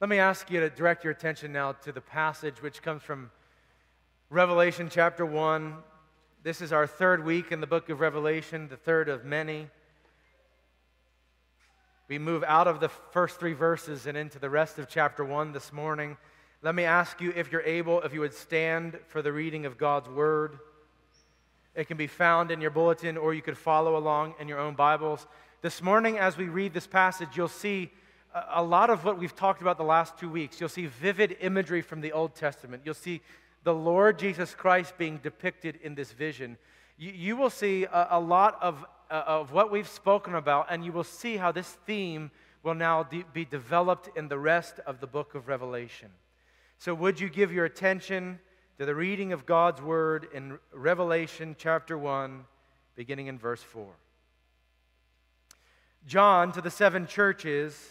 Let me ask you to direct your attention now to the passage which comes from Revelation chapter 1. This is our third week in the book of Revelation, the third of many. We move out of the first three verses and into the rest of chapter 1 this morning. Let me ask you, if you're able, if you would stand for the reading of God's word. It can be found in your bulletin, or you could follow along in your own Bibles. This morning, as we read this passage, you'll see a lot of what we've talked about the last two weeks. You'll see vivid imagery from the Old Testament. You'll see the Lord Jesus Christ being depicted in this vision. You, you will see a, a lot of, uh, of what we've spoken about, and you will see how this theme will now de- be developed in the rest of the book of Revelation. So, would you give your attention to the reading of God's word in Revelation chapter 1, beginning in verse 4? John to the seven churches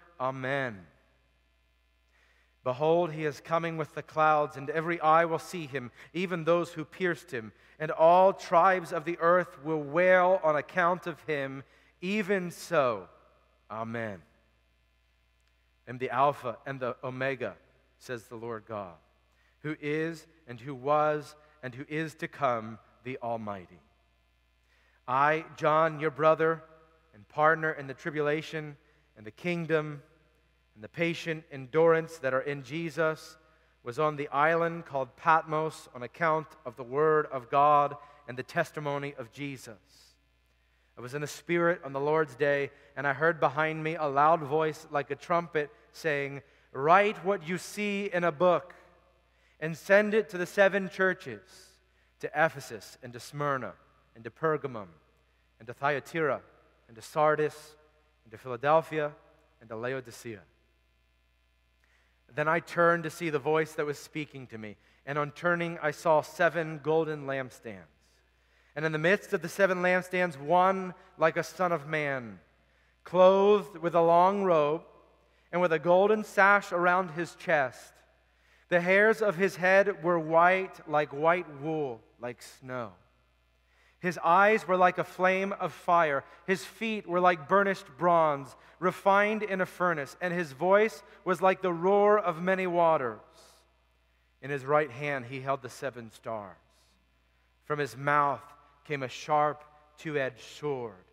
Amen. Behold, he is coming with the clouds, and every eye will see him, even those who pierced him, and all tribes of the earth will wail on account of him. Even so, Amen. Am the Alpha and the Omega, says the Lord God, who is, and who was, and who is to come, the Almighty. I, John, your brother and partner in the tribulation and the kingdom and the patient endurance that are in Jesus was on the island called Patmos on account of the word of God and the testimony of Jesus. I was in the Spirit on the Lord's day, and I heard behind me a loud voice like a trumpet saying, Write what you see in a book and send it to the seven churches to Ephesus and to Smyrna and to Pergamum and to Thyatira and to Sardis and to Philadelphia and to Laodicea. Then I turned to see the voice that was speaking to me. And on turning, I saw seven golden lampstands. And in the midst of the seven lampstands, one like a son of man, clothed with a long robe and with a golden sash around his chest. The hairs of his head were white like white wool, like snow. His eyes were like a flame of fire. His feet were like burnished bronze, refined in a furnace. And his voice was like the roar of many waters. In his right hand he held the seven stars. From his mouth came a sharp, two edged sword.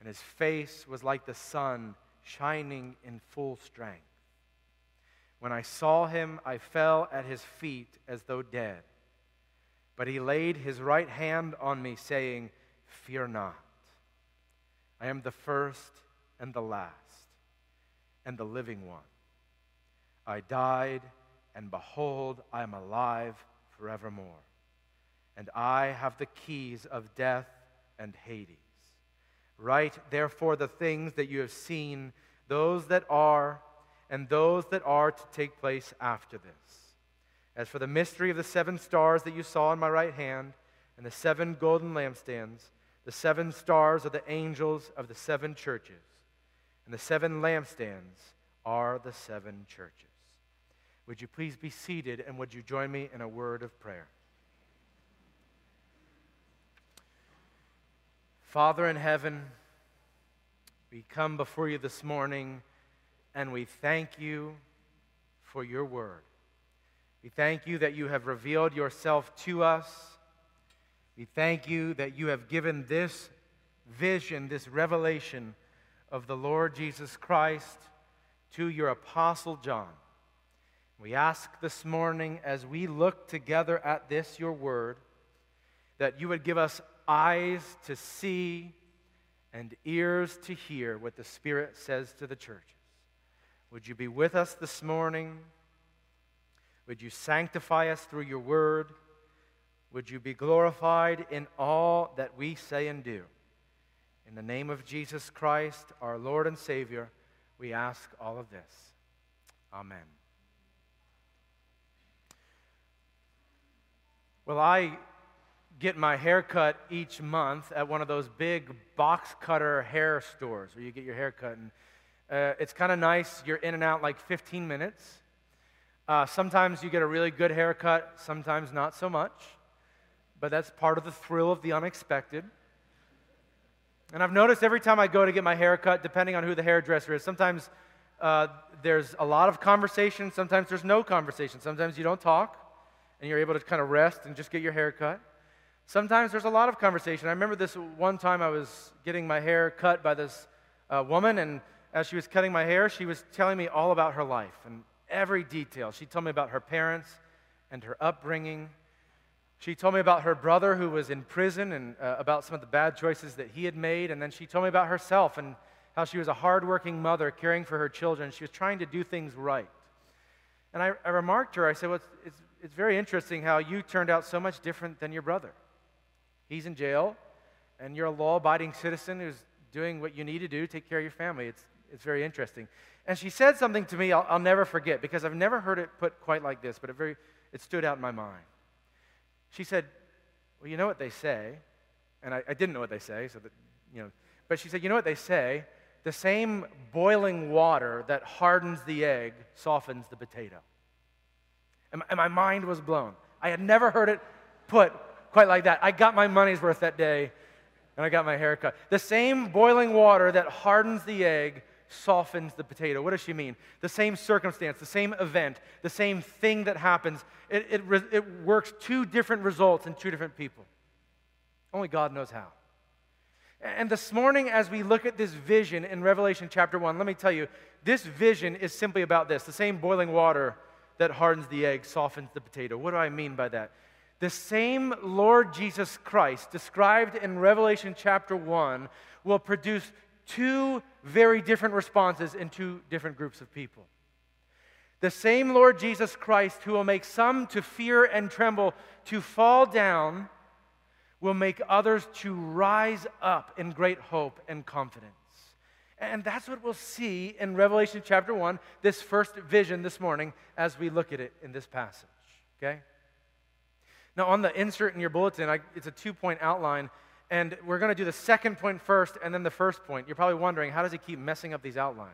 And his face was like the sun shining in full strength. When I saw him, I fell at his feet as though dead. But he laid his right hand on me, saying, Fear not. I am the first and the last, and the living one. I died, and behold, I am alive forevermore. And I have the keys of death and Hades. Write therefore the things that you have seen, those that are, and those that are to take place after this. As for the mystery of the seven stars that you saw in my right hand, and the seven golden lampstands, the seven stars are the angels of the seven churches, and the seven lampstands are the seven churches. Would you please be seated, and would you join me in a word of prayer? Father in heaven, we come before you this morning and we thank you for your word. We thank you that you have revealed yourself to us. We thank you that you have given this vision, this revelation of the Lord Jesus Christ to your apostle John. We ask this morning, as we look together at this, your word, that you would give us eyes to see and ears to hear what the Spirit says to the churches. Would you be with us this morning? Would you sanctify us through your word? Would you be glorified in all that we say and do? In the name of Jesus Christ, our Lord and Savior, we ask all of this. Amen. Well, I get my hair cut each month at one of those big box cutter hair stores where you get your hair cut. And uh, it's kind of nice. You're in and out like 15 minutes. Uh, sometimes you get a really good haircut, sometimes not so much. But that's part of the thrill of the unexpected. And I've noticed every time I go to get my hair cut, depending on who the hairdresser is, sometimes uh, there's a lot of conversation, sometimes there's no conversation. Sometimes you don't talk and you're able to kind of rest and just get your hair cut. Sometimes there's a lot of conversation. I remember this one time I was getting my hair cut by this uh, woman, and as she was cutting my hair, she was telling me all about her life and every detail. She told me about her parents and her upbringing. She told me about her brother who was in prison and uh, about some of the bad choices that he had made. And then she told me about herself and how she was a hardworking mother caring for her children. She was trying to do things right. And I, I remarked to her, I said, well, it's, it's, it's very interesting how you turned out so much different than your brother. He's in jail, and you're a law abiding citizen who's doing what you need to do, to take care of your family. It's, it's very interesting. And she said something to me I'll, I'll never forget because I've never heard it put quite like this, but it, very, it stood out in my mind. She said, Well, you know what they say. And I, I didn't know what they say, so that, you know. But she said, You know what they say? The same boiling water that hardens the egg softens the potato. And, and my mind was blown. I had never heard it put quite like that. I got my money's worth that day, and I got my hair cut. The same boiling water that hardens the egg softens the potato. What does she mean? The same circumstance, the same event, the same thing that happens, it, it, it works two different results in two different people. Only God knows how. And this morning, as we look at this vision in Revelation chapter 1, let me tell you, this vision is simply about this the same boiling water that hardens the egg softens the potato. What do I mean by that? The same Lord Jesus Christ, described in Revelation chapter 1, will produce two very different responses in two different groups of people. The same Lord Jesus Christ, who will make some to fear and tremble, to fall down, will make others to rise up in great hope and confidence. And that's what we'll see in Revelation chapter 1, this first vision this morning, as we look at it in this passage. Okay? Now, on the insert in your bulletin, I, it's a two point outline. And we're going to do the second point first and then the first point. You're probably wondering, how does he keep messing up these outlines?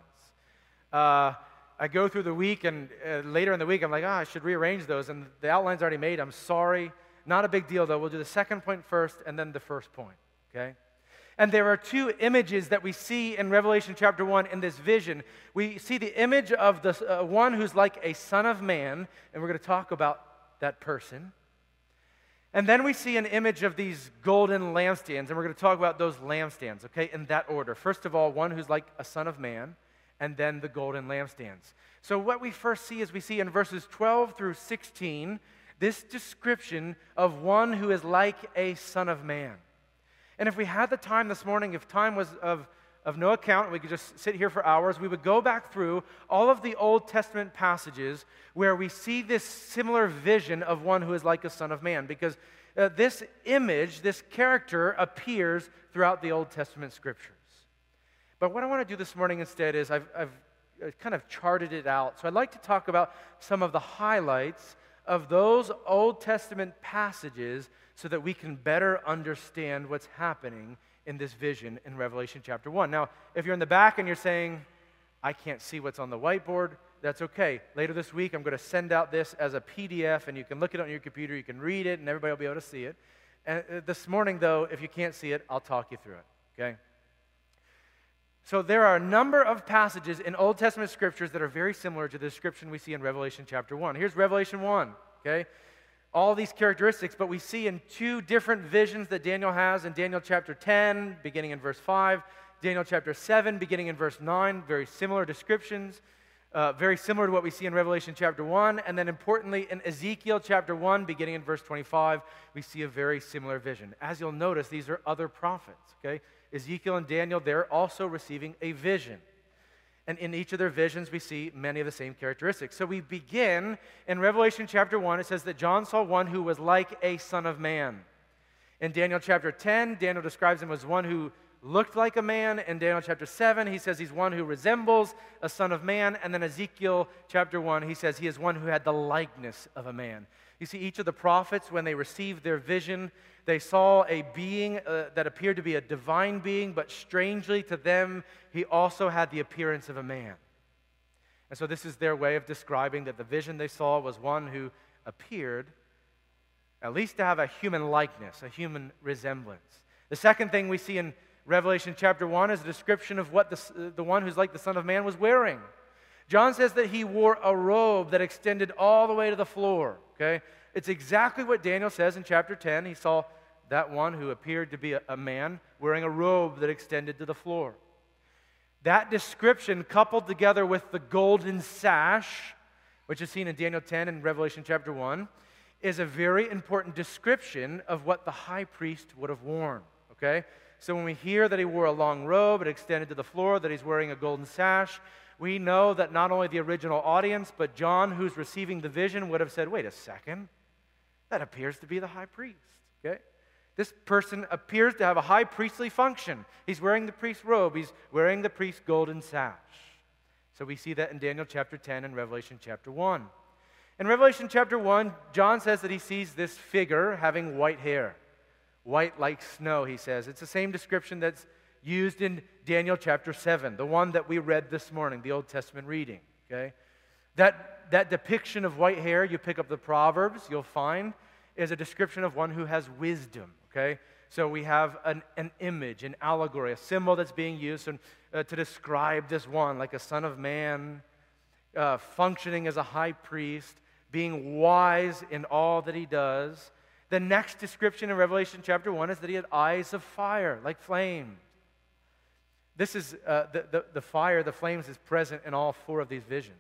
Uh, I go through the week, and uh, later in the week, I'm like, ah, oh, I should rearrange those. And the outline's already made. I'm sorry. Not a big deal, though. We'll do the second point first and then the first point, okay? And there are two images that we see in Revelation chapter 1 in this vision. We see the image of the uh, one who's like a son of man, and we're going to talk about that person. And then we see an image of these golden lampstands, and we're going to talk about those lampstands, okay, in that order. First of all, one who's like a son of man, and then the golden lampstands. So, what we first see is we see in verses 12 through 16 this description of one who is like a son of man. And if we had the time this morning, if time was of of no account, we could just sit here for hours, we would go back through all of the Old Testament passages where we see this similar vision of one who is like a son of man, because uh, this image, this character, appears throughout the Old Testament scriptures. But what I want to do this morning instead is I've, I've uh, kind of charted it out. So I'd like to talk about some of the highlights of those Old Testament passages so that we can better understand what's happening in this vision in Revelation chapter 1. Now, if you're in the back and you're saying, I can't see what's on the whiteboard, that's okay. Later this week, I'm going to send out this as a PDF, and you can look it on your computer, you can read it, and everybody will be able to see it. And uh, this morning, though, if you can't see it, I'll talk you through it, okay? So there are a number of passages in Old Testament scriptures that are very similar to the description we see in Revelation chapter 1. Here's Revelation 1, okay? All these characteristics, but we see in two different visions that Daniel has in Daniel chapter 10, beginning in verse 5, Daniel chapter 7, beginning in verse 9, very similar descriptions, uh, very similar to what we see in Revelation chapter 1. And then importantly, in Ezekiel chapter 1, beginning in verse 25, we see a very similar vision. As you'll notice, these are other prophets, okay? Ezekiel and Daniel, they're also receiving a vision. And in each of their visions, we see many of the same characteristics. So we begin in Revelation chapter 1. It says that John saw one who was like a son of man. In Daniel chapter 10, Daniel describes him as one who looked like a man. In Daniel chapter 7, he says he's one who resembles a son of man. And then Ezekiel chapter 1, he says he is one who had the likeness of a man. You see, each of the prophets, when they received their vision, they saw a being uh, that appeared to be a divine being, but strangely to them, he also had the appearance of a man. And so, this is their way of describing that the vision they saw was one who appeared at least to have a human likeness, a human resemblance. The second thing we see in Revelation chapter 1 is a description of what the, the one who's like the Son of Man was wearing. John says that he wore a robe that extended all the way to the floor. Okay? It's exactly what Daniel says in chapter 10. He saw that one who appeared to be a, a man wearing a robe that extended to the floor. That description, coupled together with the golden sash, which is seen in Daniel 10 and Revelation chapter 1, is a very important description of what the high priest would have worn. Okay? So when we hear that he wore a long robe, it extended to the floor, that he's wearing a golden sash, we know that not only the original audience, but John, who's receiving the vision, would have said, wait a second, that appears to be the high priest. Okay? This person appears to have a high priestly function. He's wearing the priest's robe, he's wearing the priest's golden sash. So we see that in Daniel chapter 10 and Revelation chapter 1. In Revelation chapter 1, John says that he sees this figure having white hair. White like snow, he says. It's the same description that's used in Daniel chapter 7, the one that we read this morning, the Old Testament reading. Okay? That, that depiction of white hair, you pick up the Proverbs, you'll find, is a description of one who has wisdom. Okay? So we have an, an image, an allegory, a symbol that's being used to, uh, to describe this one, like a son of man, uh, functioning as a high priest, being wise in all that he does. The next description in Revelation chapter 1 is that he had eyes of fire, like flames. This is uh, the, the, the fire, the flames is present in all four of these visions.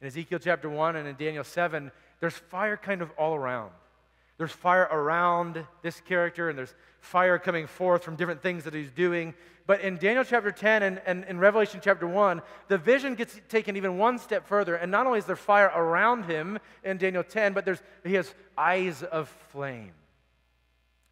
In Ezekiel chapter 1 and in Daniel 7, there's fire kind of all around. There's fire around this character, and there's fire coming forth from different things that he's doing. But in Daniel chapter 10 and, and in Revelation chapter 1, the vision gets taken even one step further. And not only is there fire around him in Daniel 10, but there's, he has eyes of flame.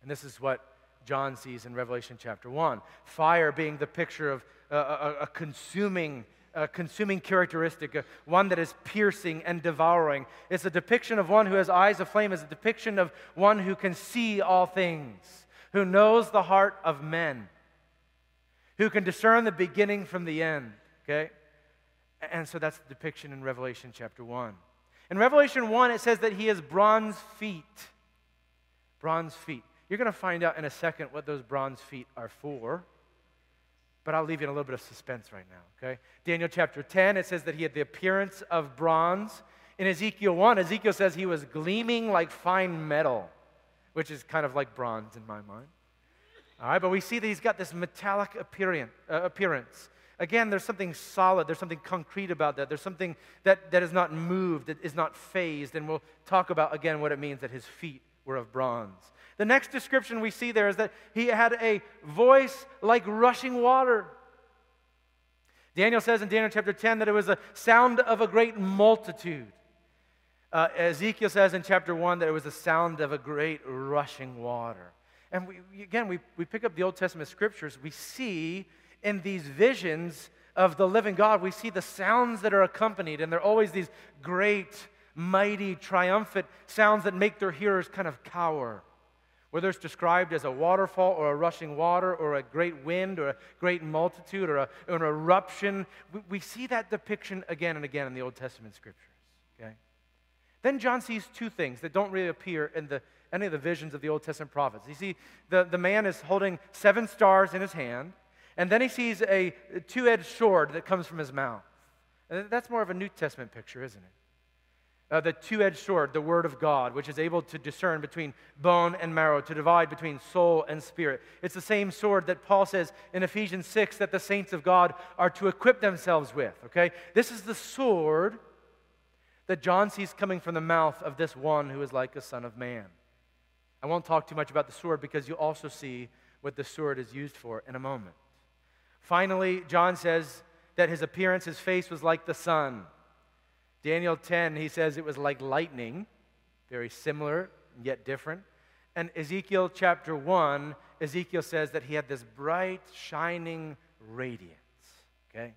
And this is what John sees in Revelation chapter 1. Fire being the picture of a, a, a consuming, a consuming characteristic, one that is piercing and devouring. It's a depiction of one who has eyes of flame, it's a depiction of one who can see all things, who knows the heart of men, who can discern the beginning from the end. Okay? And so that's the depiction in Revelation chapter 1. In Revelation 1, it says that he has bronze feet. Bronze feet. You're going to find out in a second what those bronze feet are for. But I'll leave you in a little bit of suspense right now, okay? Daniel chapter 10, it says that he had the appearance of bronze. In Ezekiel 1, Ezekiel says he was gleaming like fine metal, which is kind of like bronze in my mind. All right, but we see that he's got this metallic uh, appearance. Again, there's something solid, there's something concrete about that. There's something that, that is not moved, that is not phased. And we'll talk about again what it means that his feet were of bronze. The next description we see there is that he had a voice like rushing water. Daniel says in Daniel chapter 10 that it was a sound of a great multitude. Uh, Ezekiel says in chapter 1 that it was the sound of a great rushing water. And we, again, we, we pick up the Old Testament scriptures, we see in these visions of the living God, we see the sounds that are accompanied, and they're always these great, mighty, triumphant sounds that make their hearers kind of cower whether it's described as a waterfall or a rushing water or a great wind or a great multitude or, a, or an eruption, we, we see that depiction again and again in the Old Testament scriptures. Okay? Then John sees two things that don't really appear in the, any of the visions of the Old Testament prophets. You see, the, the man is holding seven stars in his hand, and then he sees a two edged sword that comes from his mouth. And that's more of a New Testament picture, isn't it? Uh, the two edged sword, the Word of God, which is able to discern between bone and marrow, to divide between soul and spirit. It's the same sword that Paul says in Ephesians 6 that the saints of God are to equip themselves with, okay? This is the sword that John sees coming from the mouth of this one who is like a son of man. I won't talk too much about the sword because you also see what the sword is used for in a moment. Finally, John says that his appearance, his face was like the sun. Daniel 10, he says it was like lightning, very similar, yet different. And Ezekiel chapter 1, Ezekiel says that he had this bright, shining radiance. Okay?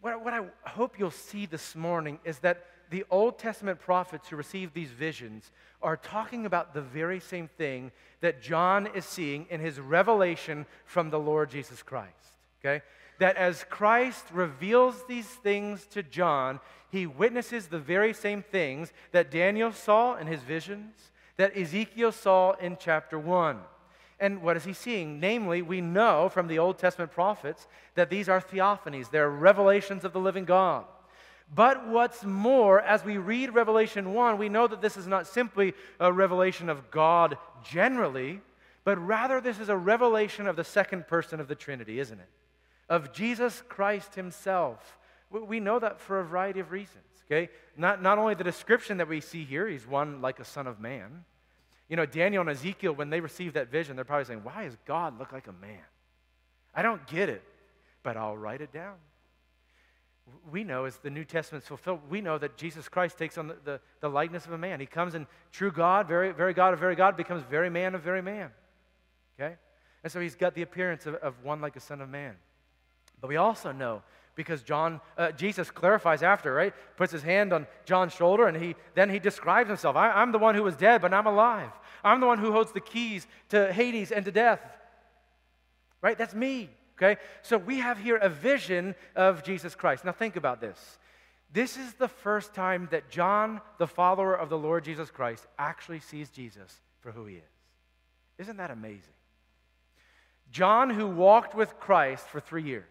What, what I hope you'll see this morning is that the Old Testament prophets who received these visions are talking about the very same thing that John is seeing in his revelation from the Lord Jesus Christ. Okay? That as Christ reveals these things to John, he witnesses the very same things that Daniel saw in his visions, that Ezekiel saw in chapter 1. And what is he seeing? Namely, we know from the Old Testament prophets that these are theophanies, they're revelations of the living God. But what's more, as we read Revelation 1, we know that this is not simply a revelation of God generally, but rather this is a revelation of the second person of the Trinity, isn't it? Of Jesus Christ himself. We know that for a variety of reasons, okay? Not, not only the description that we see here, he's one like a son of man. You know, Daniel and Ezekiel, when they received that vision, they're probably saying, Why does God look like a man? I don't get it, but I'll write it down. We know as the New Testament's fulfilled, we know that Jesus Christ takes on the, the, the likeness of a man. He comes in true God, very, very God of very God, becomes very man of very man. Okay? And so he's got the appearance of, of one like a son of man. But we also know because John, uh, Jesus clarifies after, right? Puts his hand on John's shoulder and he, then he describes himself. I, I'm the one who was dead, but I'm alive. I'm the one who holds the keys to Hades and to death. Right? That's me. Okay? So we have here a vision of Jesus Christ. Now think about this. This is the first time that John, the follower of the Lord Jesus Christ, actually sees Jesus for who he is. Isn't that amazing? John, who walked with Christ for three years,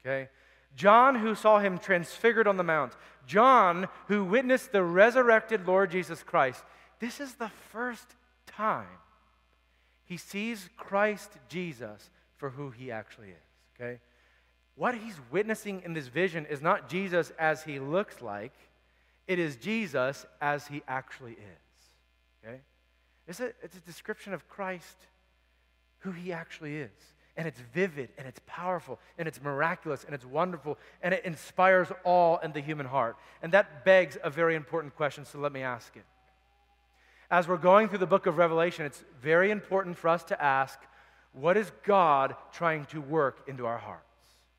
okay? John, who saw him transfigured on the mount. John, who witnessed the resurrected Lord Jesus Christ. This is the first time he sees Christ Jesus for who he actually is. Okay? What he's witnessing in this vision is not Jesus as he looks like, it is Jesus as he actually is. Okay? It's a, it's a description of Christ, who he actually is and it's vivid and it's powerful and it's miraculous and it's wonderful and it inspires awe in the human heart. And that begs a very important question, so let me ask it. As we're going through the book of Revelation, it's very important for us to ask what is God trying to work into our hearts?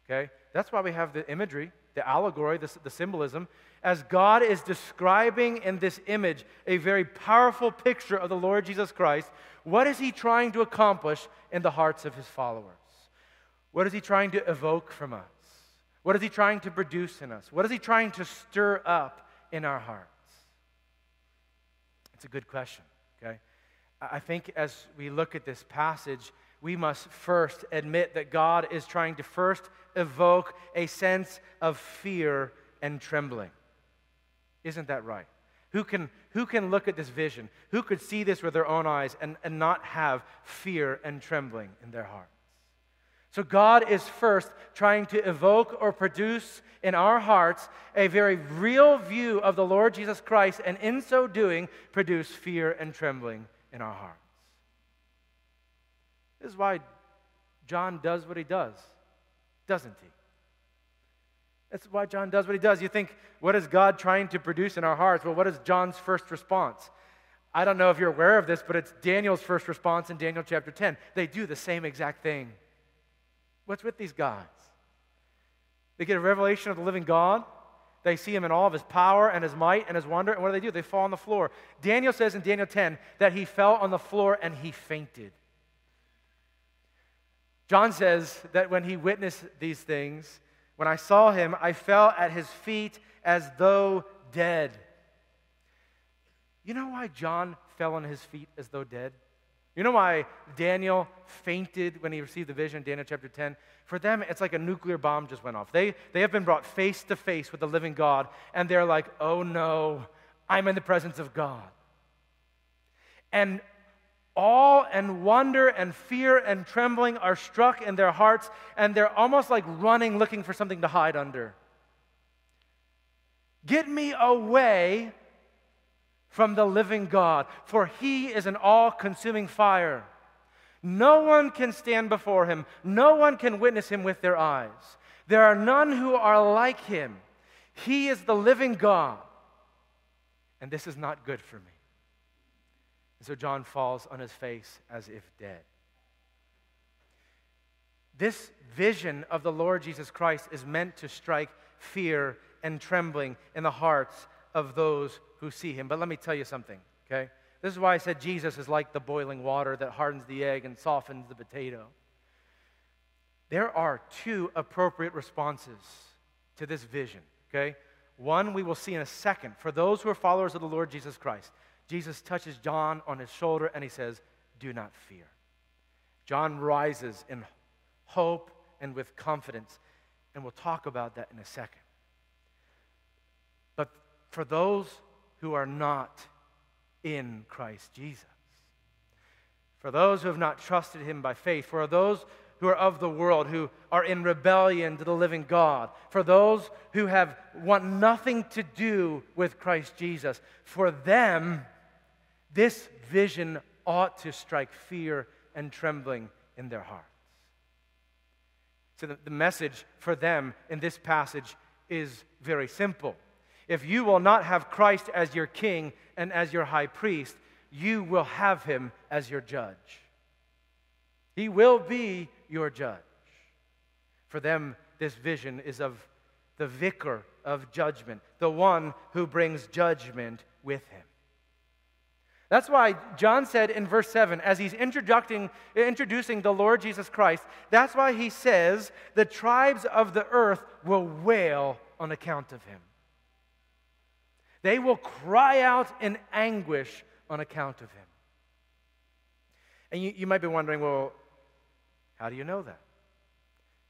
Okay? That's why we have the imagery, the allegory, the, the symbolism. As God is describing in this image a very powerful picture of the Lord Jesus Christ, what is he trying to accomplish in the hearts of his followers? What is he trying to evoke from us? What is he trying to produce in us? What is he trying to stir up in our hearts? It's a good question, okay? I think as we look at this passage, we must first admit that God is trying to first evoke a sense of fear and trembling. Isn't that right? Who can, who can look at this vision? Who could see this with their own eyes and, and not have fear and trembling in their hearts? So, God is first trying to evoke or produce in our hearts a very real view of the Lord Jesus Christ, and in so doing, produce fear and trembling in our hearts. This is why John does what he does, doesn't he? That's why John does what he does. You think, what is God trying to produce in our hearts? Well, what is John's first response? I don't know if you're aware of this, but it's Daniel's first response in Daniel chapter 10. They do the same exact thing. What's with these guys? They get a revelation of the living God. They see him in all of his power and his might and his wonder. And what do they do? They fall on the floor. Daniel says in Daniel 10 that he fell on the floor and he fainted. John says that when he witnessed these things, when I saw him, I fell at his feet as though dead. You know why John fell on his feet as though dead? You know why Daniel fainted when he received the vision, Daniel chapter 10? For them, it's like a nuclear bomb just went off. They, they have been brought face to face with the living God, and they're like, oh no, I'm in the presence of God. And awe and wonder and fear and trembling are struck in their hearts, and they're almost like running looking for something to hide under. Get me away from the living God, for he is an all consuming fire. No one can stand before him, no one can witness him with their eyes. There are none who are like him. He is the living God. And this is not good for me. And so John falls on his face as if dead. This vision of the Lord Jesus Christ is meant to strike fear and trembling in the hearts of those who see him. But let me tell you something, okay? This is why I said Jesus is like the boiling water that hardens the egg and softens the potato. There are two appropriate responses to this vision, okay? One we will see in a second. For those who are followers of the Lord Jesus Christ, Jesus touches John on his shoulder and he says, Do not fear. John rises in hope and with confidence, and we'll talk about that in a second. But for those who are not in Christ Jesus, for those who have not trusted him by faith, for those who are of the world, who are in rebellion to the living God, for those who have want nothing to do with Christ Jesus, for them, this vision ought to strike fear and trembling in their hearts. So the, the message for them in this passage is very simple. If you will not have Christ as your king and as your high priest, you will have him as your judge. He will be your judge. For them, this vision is of the vicar of judgment, the one who brings judgment with him. That's why John said in verse 7, as he's introducing, introducing the Lord Jesus Christ, that's why he says, the tribes of the earth will wail on account of him. They will cry out in anguish on account of him. And you, you might be wondering, well, how do you know that?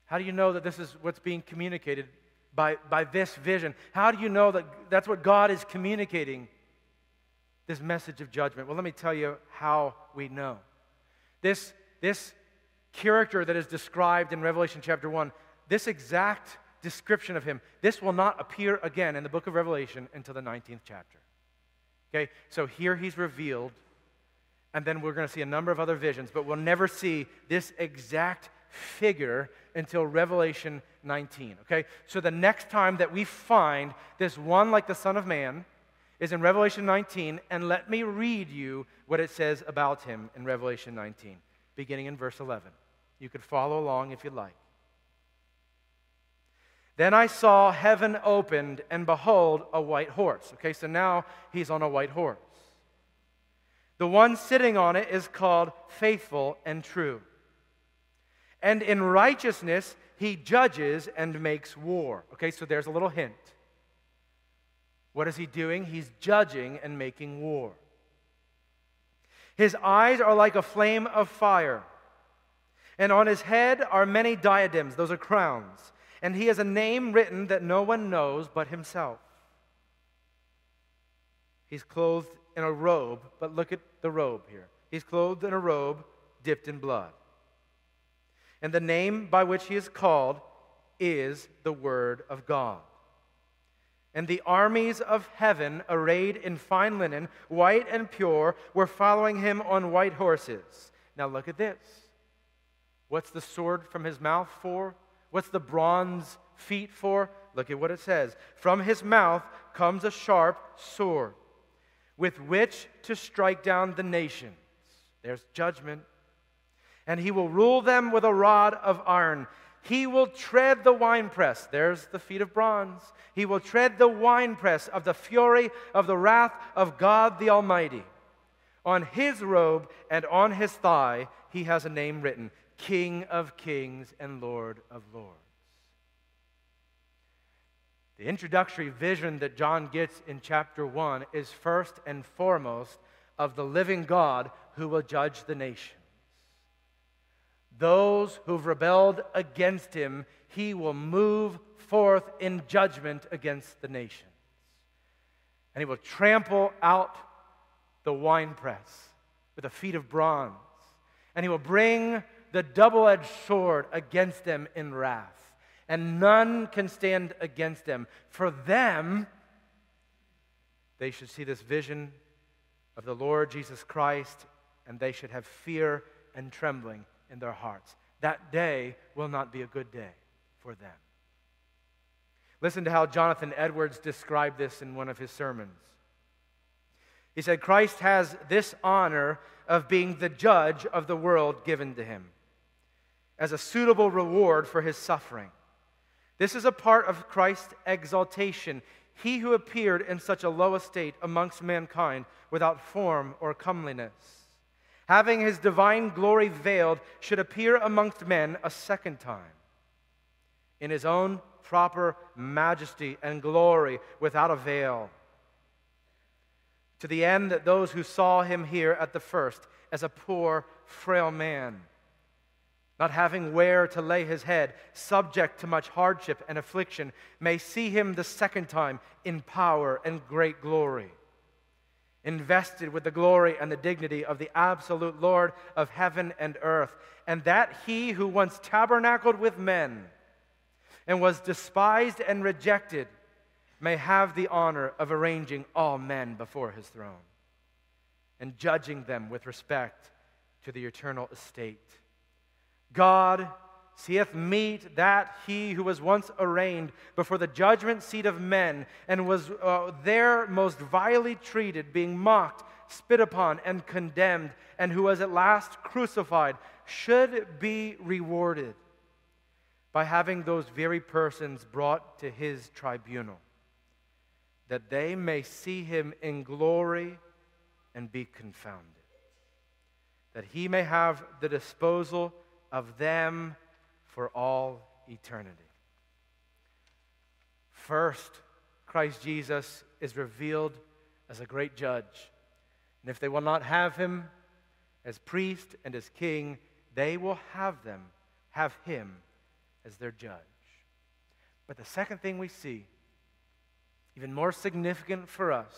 How do you know that this is what's being communicated by, by this vision? How do you know that that's what God is communicating? This message of judgment. Well, let me tell you how we know. This, this character that is described in Revelation chapter 1, this exact description of him, this will not appear again in the book of Revelation until the 19th chapter. Okay, so here he's revealed and then we're going to see a number of other visions, but we'll never see this exact figure until Revelation 19. Okay? So the next time that we find this one like the Son of Man is in Revelation 19, and let me read you what it says about him in Revelation 19, beginning in verse 11. You could follow along if you'd like. Then I saw heaven opened, and behold, a white horse. Okay, so now he's on a white horse. The one sitting on it is called faithful and true. And in righteousness, he judges and makes war. Okay, so there's a little hint. What is he doing? He's judging and making war. His eyes are like a flame of fire, and on his head are many diadems, those are crowns, and he has a name written that no one knows but himself. He's clothed in a robe, but look at the robe here. He's clothed in a robe dipped in blood. And the name by which he is called is the Word of God. And the armies of heaven, arrayed in fine linen, white and pure, were following him on white horses. Now look at this. What's the sword from his mouth for? What's the bronze feet for? Look at what it says. From his mouth comes a sharp sword with which to strike down the nations. There's judgment. And he will rule them with a rod of iron. He will tread the winepress. There's the feet of bronze. He will tread the winepress of the fury of the wrath of God the Almighty. On his robe and on his thigh, he has a name written King of Kings and Lord of Lords. The introductory vision that John gets in chapter 1 is first and foremost of the living God who will judge the nations. Those who've rebelled against him, he will move forth in judgment against the nations. And he will trample out the winepress with the feet of bronze. And he will bring the double edged sword against them in wrath and none can stand against them. For them, they should see this vision of the Lord Jesus Christ, and they should have fear and trembling in their hearts. That day will not be a good day for them. Listen to how Jonathan Edwards described this in one of his sermons. He said, Christ has this honor of being the judge of the world given to him. as a suitable reward for his suffering. This is a part of Christ's exaltation. He who appeared in such a low estate amongst mankind without form or comeliness, having his divine glory veiled, should appear amongst men a second time in his own proper majesty and glory without a veil. To the end that those who saw him here at the first as a poor, frail man, not having where to lay his head, subject to much hardship and affliction, may see him the second time in power and great glory, invested with the glory and the dignity of the absolute Lord of heaven and earth, and that he who once tabernacled with men and was despised and rejected may have the honor of arranging all men before his throne and judging them with respect to the eternal estate. God seeth meet that he who was once arraigned before the judgment seat of men and was uh, there most vilely treated, being mocked, spit upon, and condemned, and who was at last crucified, should be rewarded by having those very persons brought to his tribunal, that they may see him in glory and be confounded, that he may have the disposal of them for all eternity. First, Christ Jesus is revealed as a great judge. And if they will not have him as priest and as king, they will have them, have him as their judge. But the second thing we see, even more significant for us,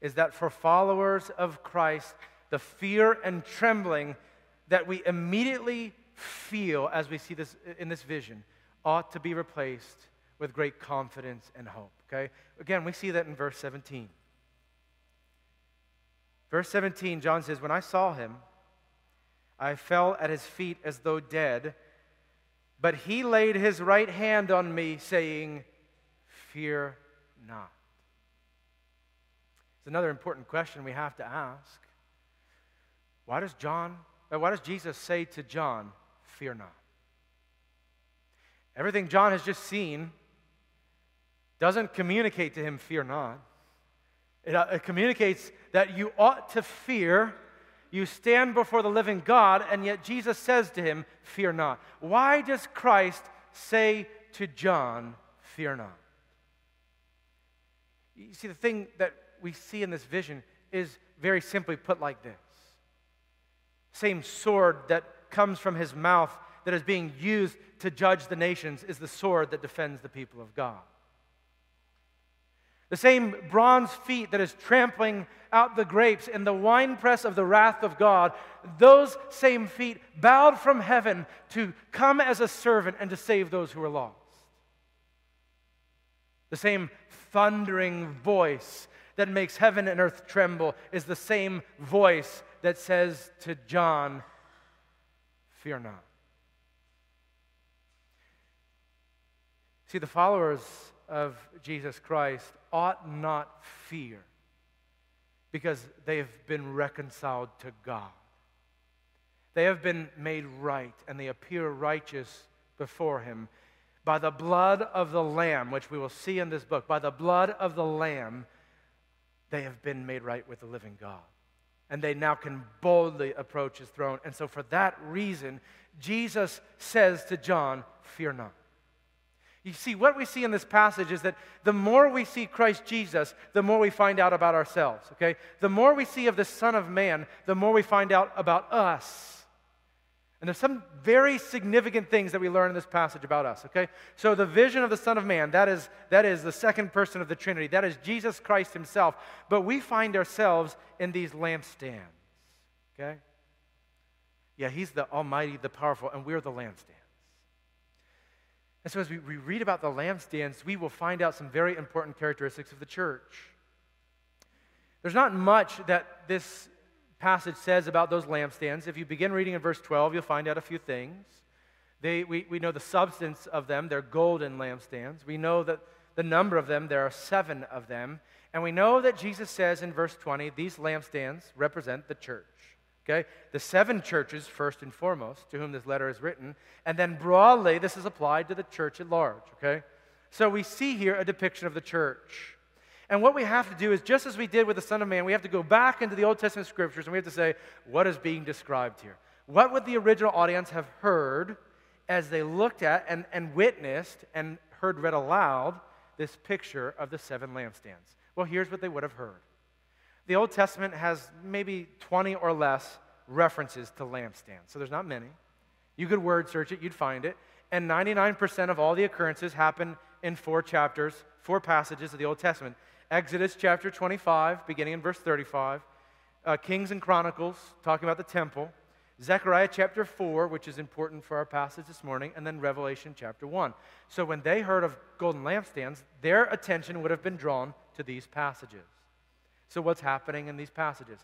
is that for followers of Christ, the fear and trembling that we immediately feel as we see this in this vision ought to be replaced with great confidence and hope. Okay? Again, we see that in verse 17. Verse 17, John says, When I saw him, I fell at his feet as though dead, but he laid his right hand on me, saying, Fear not. It's another important question we have to ask. Why does John, uh, why does Jesus say to John, fear not. Everything John has just seen doesn't communicate to him, fear not. It, uh, it, communicates that you ought to fear. You stand before the living God, and yet Jesus says to him, Fear not. Why does Christ say to John, Fear not? You see, the thing that we see in this vision is very simply put like this same sword that comes from his mouth that is being used to judge the nations is the sword that defends the people of God. The same bronze feet that is trampling out the grapes in the winepress of the wrath of God, those same feet bowed from heaven to come as a servant and to save those who are lost. The same thundering voice that makes heaven and earth tremble is the same voice that says to John, Fear not. See, the followers of Jesus Christ ought not fear because they have been reconciled to God. They have been made right and they appear righteous before Him. By the blood of the Lamb, which we will see in this book, by the blood of the Lamb, they have been made right with the living God and they now can boldly approach his throne. And so, for that reason, Jesus says to John, Fear not. You see, what we see in this passage is that the more we see Christ Jesus, the more we find out about ourselves, okay? The more we see of the Son of Man, the more we find out about us. And there's some very significant things that we learn in this passage about us, okay? So the vision of the Son of Man, that is, that is the second person of the Trinity. That is Jesus Christ himself. But we find ourselves in these lampstands, okay? Yeah, he's the almighty, the powerful, and we're the lampstands. And so as we, we read about the lampstands, we will find out some very important characteristics of the church. There's not much that this passage says about those lampstands. If you begin reading in verse 12, you'll find out a few things. They, we, we know the substance of them, they're golden lampstands. We know that the number of them, there are seven of them. And we know that Jesus says in verse 20, these lampstands represent the church. Okay? The seven churches, first and foremost, to whom this letter is written, and then broadly, this is applied to the church at large. Okay? So we see here a depiction of the church. And what we have to do is, just as we did with the Son of Man, we have to go back into the Old Testament scriptures and we have to say, what is being described here? What would the original audience have heard as they looked at and, and witnessed and heard read aloud this picture of the seven lampstands? Well, here's what they would have heard. The Old Testament has maybe 20 or less references to lampstands, so there's not many. You could word search it, you'd find it. And 99% of all the occurrences happen in four chapters, four passages of the Old Testament. Exodus chapter 25, beginning in verse 35. Uh, Kings and Chronicles, talking about the temple. Zechariah chapter 4, which is important for our passage this morning, and then Revelation chapter 1. So when they heard of golden lampstands, their attention would have been drawn to these passages. So, what's happening in these passages?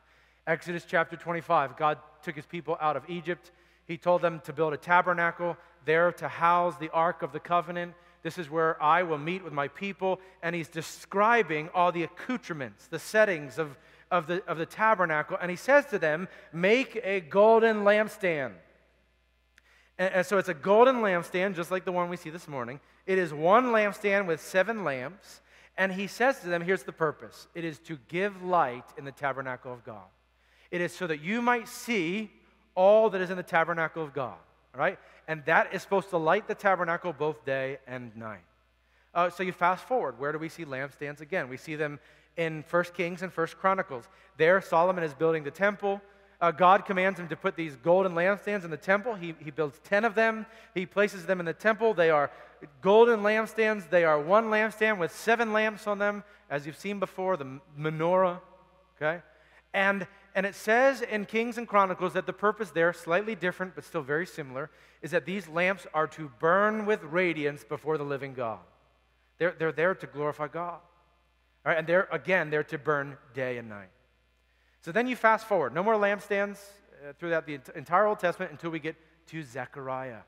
Exodus chapter 25, God took his people out of Egypt. He told them to build a tabernacle there to house the Ark of the Covenant. This is where I will meet with my people. And he's describing all the accoutrements, the settings of, of, the, of the tabernacle. And he says to them, Make a golden lampstand. And, and so it's a golden lampstand, just like the one we see this morning. It is one lampstand with seven lamps. And he says to them, Here's the purpose it is to give light in the tabernacle of God. It is so that you might see all that is in the tabernacle of God. All right? And that is supposed to light the tabernacle both day and night. Uh, so you fast forward. Where do we see lampstands again? We see them in 1 Kings and 1 Chronicles. There, Solomon is building the temple. Uh, God commands him to put these golden lampstands in the temple. He, he builds 10 of them. He places them in the temple. They are golden lampstands. They are one lampstand with seven lamps on them, as you've seen before, the menorah. Okay? And and it says in Kings and Chronicles that the purpose there, slightly different but still very similar, is that these lamps are to burn with radiance before the living God. They're, they're there to glorify God. All right, and they're, again, they're to burn day and night. So then you fast forward. No more lampstands uh, throughout the entire Old Testament until we get to Zechariah.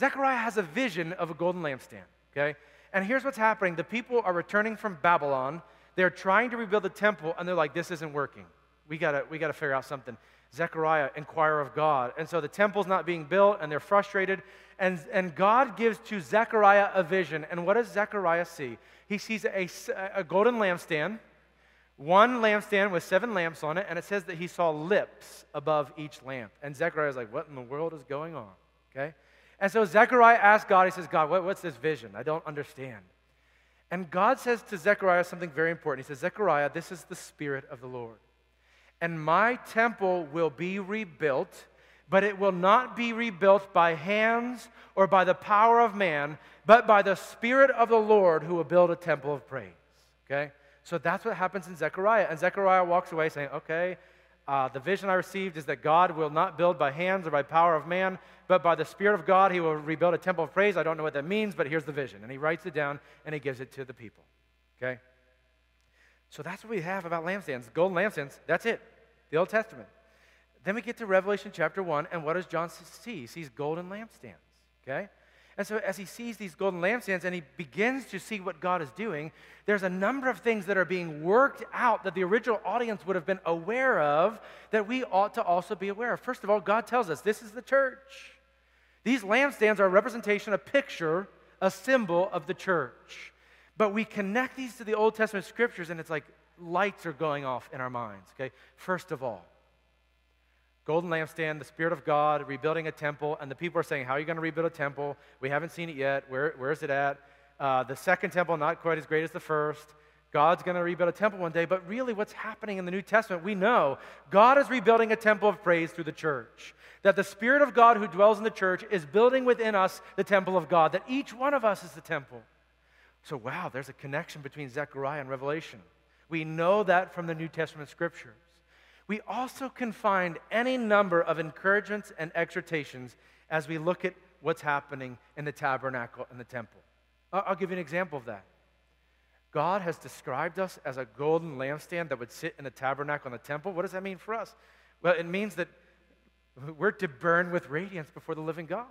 Zechariah has a vision of a golden lampstand, okay? And here's what's happening the people are returning from Babylon. They're trying to rebuild the temple, and they're like, this isn't working we gotta, we gotta figure out something. Zechariah, inquire of God. And so the temple's not being built, and they're frustrated. And, and God gives to Zechariah a vision. And what does Zechariah see? He sees a, a golden lampstand, one lampstand with seven lamps on it, and it says that he saw lips above each lamp. And Zechariah's like, What in the world is going on? Okay? And so Zechariah asks God, he says, God, what, what's this vision? I don't understand. And God says to Zechariah something very important. He says, Zechariah, this is the Spirit of the Lord and my temple will be rebuilt, but it will not be rebuilt by hands or by the power of man, but by the Spirit of the Lord who will build a temple of praise. Okay? So that's what happens in Zechariah. And Zechariah walks away saying, Okay, uh, the vision I received is that God will not build by hands or by power of man, but by the Spirit of God, he will rebuild a temple of praise. I don't know what that means, but here's the vision. And he writes it down and he gives it to the people. Okay? So that's what we have about lampstands. Golden lampstands, that's it the Old Testament. Then we get to Revelation chapter 1, and what does John see? He sees golden lampstands, okay? And so, as he sees these golden lampstands and he begins to see what God is doing, there's a number of things that are being worked out that the original audience would have been aware of that we ought to also be aware of. First of all, God tells us this is the church. These lampstands are a representation, a picture, a symbol of the church. But we connect these to the Old Testament scriptures, and it's like, lights are going off in our minds, okay? First of all, golden lampstand, the Spirit of God, rebuilding a temple, and the people are saying, How are you going to rebuild a temple? We haven't seen it yet. Where, where is it at? Uh, the second temple, not quite as great as the first. God's going to rebuild a temple one day, but really what's happening in the New Testament, we know God is rebuilding a temple of praise through the church. That the Spirit of God who dwells in the church is building within us the temple of God, that each one of us is the temple. So, wow, there's a connection between Zechariah and Revelation. We know that from the New Testament scriptures. We also can find any number of encouragements and exhortations as we look at what's happening in the tabernacle and the temple. I'll give you an example of that. God has described us as a golden lampstand that would sit in the tabernacle and the temple. What does that mean for us? Well, it means that we're to burn with radiance before the living God.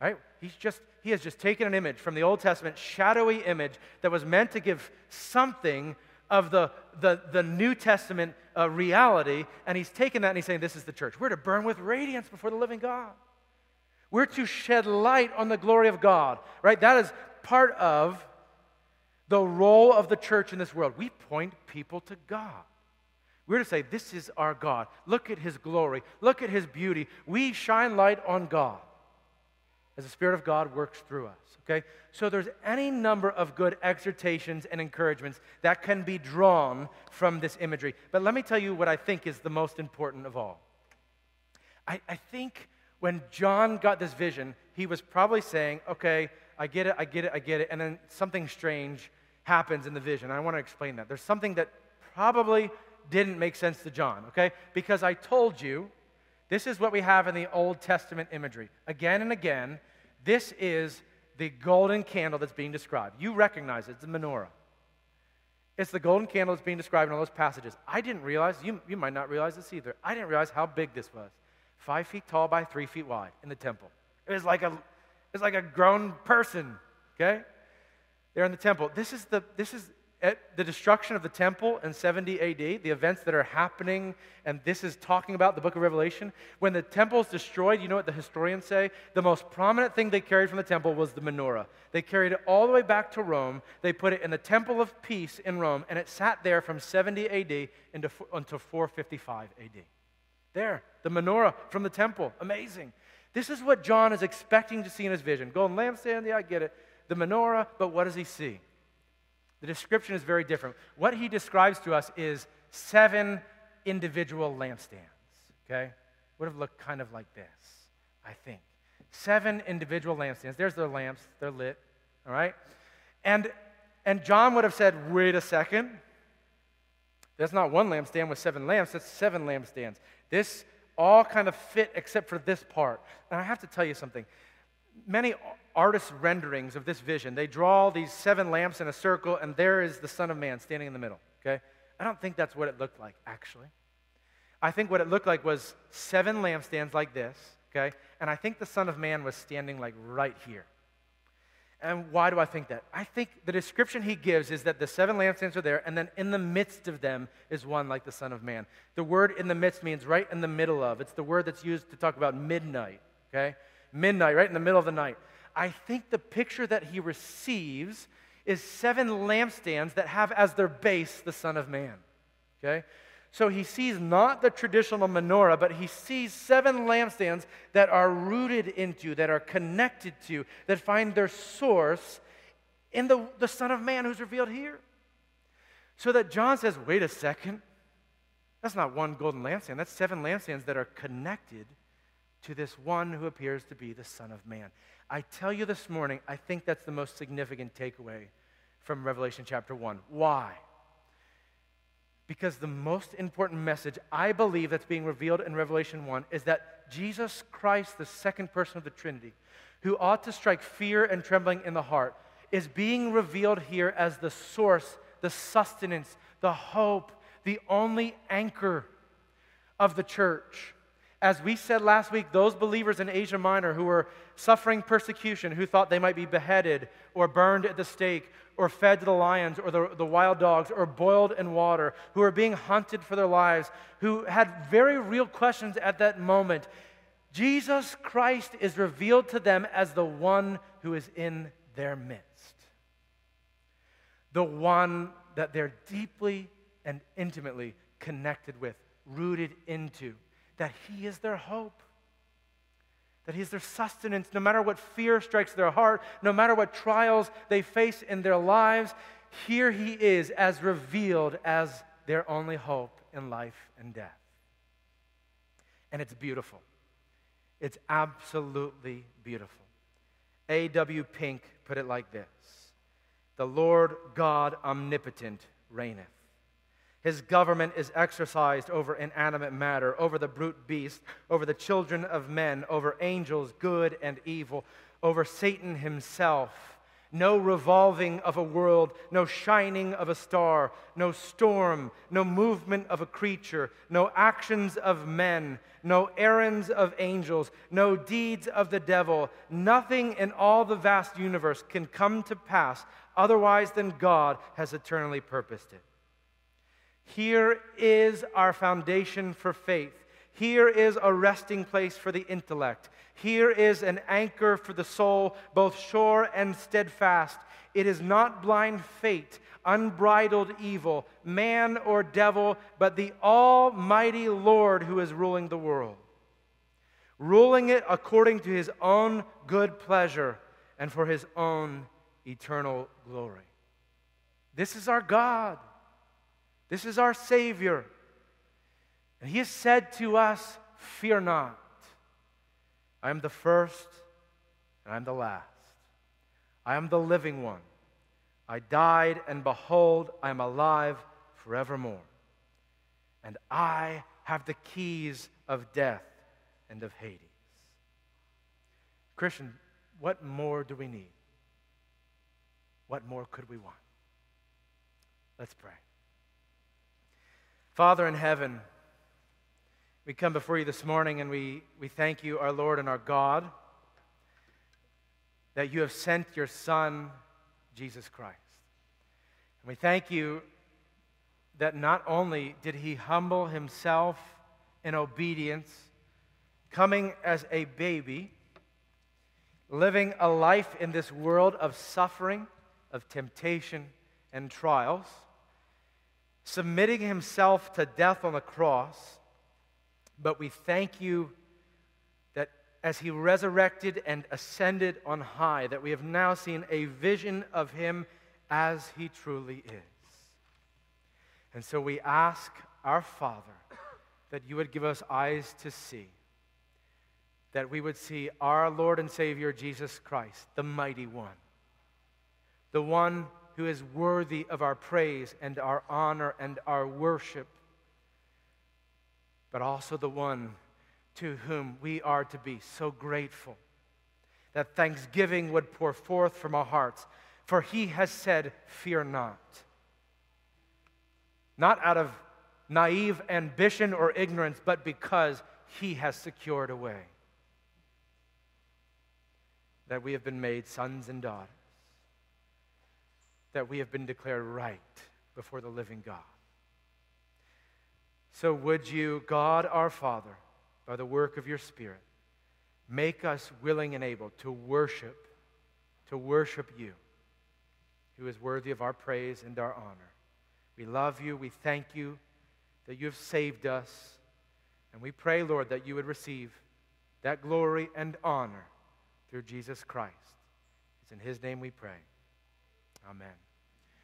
Right? He's just, he has just taken an image from the Old Testament, shadowy image that was meant to give something of the, the, the New Testament uh, reality, and he's taken that and he's saying, This is the church. We're to burn with radiance before the living God. We're to shed light on the glory of God, right? That is part of the role of the church in this world. We point people to God. We're to say, This is our God. Look at his glory. Look at his beauty. We shine light on God as the Spirit of God works through us. Okay? So there's any number of good exhortations and encouragements that can be drawn from this imagery. But let me tell you what I think is the most important of all. I, I think when John got this vision, he was probably saying, Okay, I get it, I get it, I get it. And then something strange happens in the vision. I want to explain that. There's something that probably didn't make sense to John, okay? Because I told you this is what we have in the Old Testament imagery. Again and again, this is the golden candle that's being described. You recognize it, it's the menorah. It's the golden candle that's being described in all those passages. I didn't realize, you, you might not realize this either. I didn't realize how big this was. Five feet tall by three feet wide in the temple. It was like a, it was like a grown person, okay? There in the temple. This is the, this is at the destruction of the temple in 70 AD, the events that are happening, and this is talking about the book of Revelation. When the temple is destroyed, you know what the historians say? The most prominent thing they carried from the temple was the menorah. They carried it all the way back to Rome. They put it in the temple of peace in Rome, and it sat there from 70 AD into, until 455 AD. There, the menorah from the temple. Amazing. This is what John is expecting to see in his vision. Golden lampstand, yeah, I get it. The menorah, but what does he see? The description is very different. What he describes to us is seven individual lampstands, okay? Would have looked kind of like this, I think. Seven individual lampstands. There's their lamps, they're lit, all right? And, and John would have said, wait a second. That's not one lampstand with seven lamps, that's seven lampstands. This all kind of fit except for this part. And I have to tell you something. Many artist renderings of this vision. They draw these seven lamps in a circle, and there is the Son of Man standing in the middle. Okay? I don't think that's what it looked like, actually. I think what it looked like was seven lampstands like this, okay? And I think the Son of Man was standing like right here. And why do I think that? I think the description he gives is that the seven lampstands are there, and then in the midst of them is one like the Son of Man. The word in the midst means right in the middle of. It's the word that's used to talk about midnight, okay? Midnight, right in the middle of the night. I think the picture that he receives is seven lampstands that have as their base the Son of Man. Okay? So he sees not the traditional menorah, but he sees seven lampstands that are rooted into, that are connected to, that find their source in the, the Son of Man who's revealed here. So that John says, wait a second, that's not one golden lampstand, that's seven lampstands that are connected to this one who appears to be the Son of Man. I tell you this morning, I think that's the most significant takeaway from Revelation chapter 1. Why? Because the most important message I believe that's being revealed in Revelation 1 is that Jesus Christ, the second person of the Trinity, who ought to strike fear and trembling in the heart, is being revealed here as the source, the sustenance, the hope, the only anchor of the church. As we said last week, those believers in Asia Minor who were suffering persecution, who thought they might be beheaded or burned at the stake or fed to the lions or the, the wild dogs or boiled in water, who were being hunted for their lives, who had very real questions at that moment, Jesus Christ is revealed to them as the one who is in their midst. The one that they're deeply and intimately connected with, rooted into that He is their hope, that He is their sustenance. No matter what fear strikes their heart, no matter what trials they face in their lives, here He is as revealed as their only hope in life and death. And it's beautiful. It's absolutely beautiful. A.W. Pink put it like this The Lord God omnipotent reigneth. His government is exercised over inanimate matter, over the brute beast, over the children of men, over angels, good and evil, over Satan himself. No revolving of a world, no shining of a star, no storm, no movement of a creature, no actions of men, no errands of angels, no deeds of the devil. Nothing in all the vast universe can come to pass otherwise than God has eternally purposed it. Here is our foundation for faith. Here is a resting place for the intellect. Here is an anchor for the soul, both sure and steadfast. It is not blind fate, unbridled evil, man or devil, but the Almighty Lord who is ruling the world, ruling it according to his own good pleasure and for his own eternal glory. This is our God. This is our Savior. And He has said to us, Fear not. I am the first and I'm the last. I am the living one. I died, and behold, I am alive forevermore. And I have the keys of death and of Hades. Christian, what more do we need? What more could we want? Let's pray. Father in heaven, we come before you this morning and we, we thank you, our Lord and our God, that you have sent your Son, Jesus Christ. And we thank you that not only did he humble himself in obedience, coming as a baby, living a life in this world of suffering, of temptation, and trials, submitting himself to death on the cross. But we thank you that as he resurrected and ascended on high, that we have now seen a vision of him as he truly is. And so we ask our Father that you would give us eyes to see, that we would see our Lord and Savior Jesus Christ, the mighty one, the one who is worthy of our praise and our honor and our worship, but also the one to whom we are to be so grateful that thanksgiving would pour forth from our hearts. For he has said, Fear not. Not out of naive ambition or ignorance, but because he has secured a way that we have been made sons and daughters that we have been declared right before the living God. So, would you, God our Father, by the work of your Spirit, make us willing and able to worship, to worship you, who is worthy of our praise and our honor. We love you. We thank you that you have saved us. And we pray, Lord, that you would receive that glory and honor through Jesus Christ. It's in his name we pray. Amen.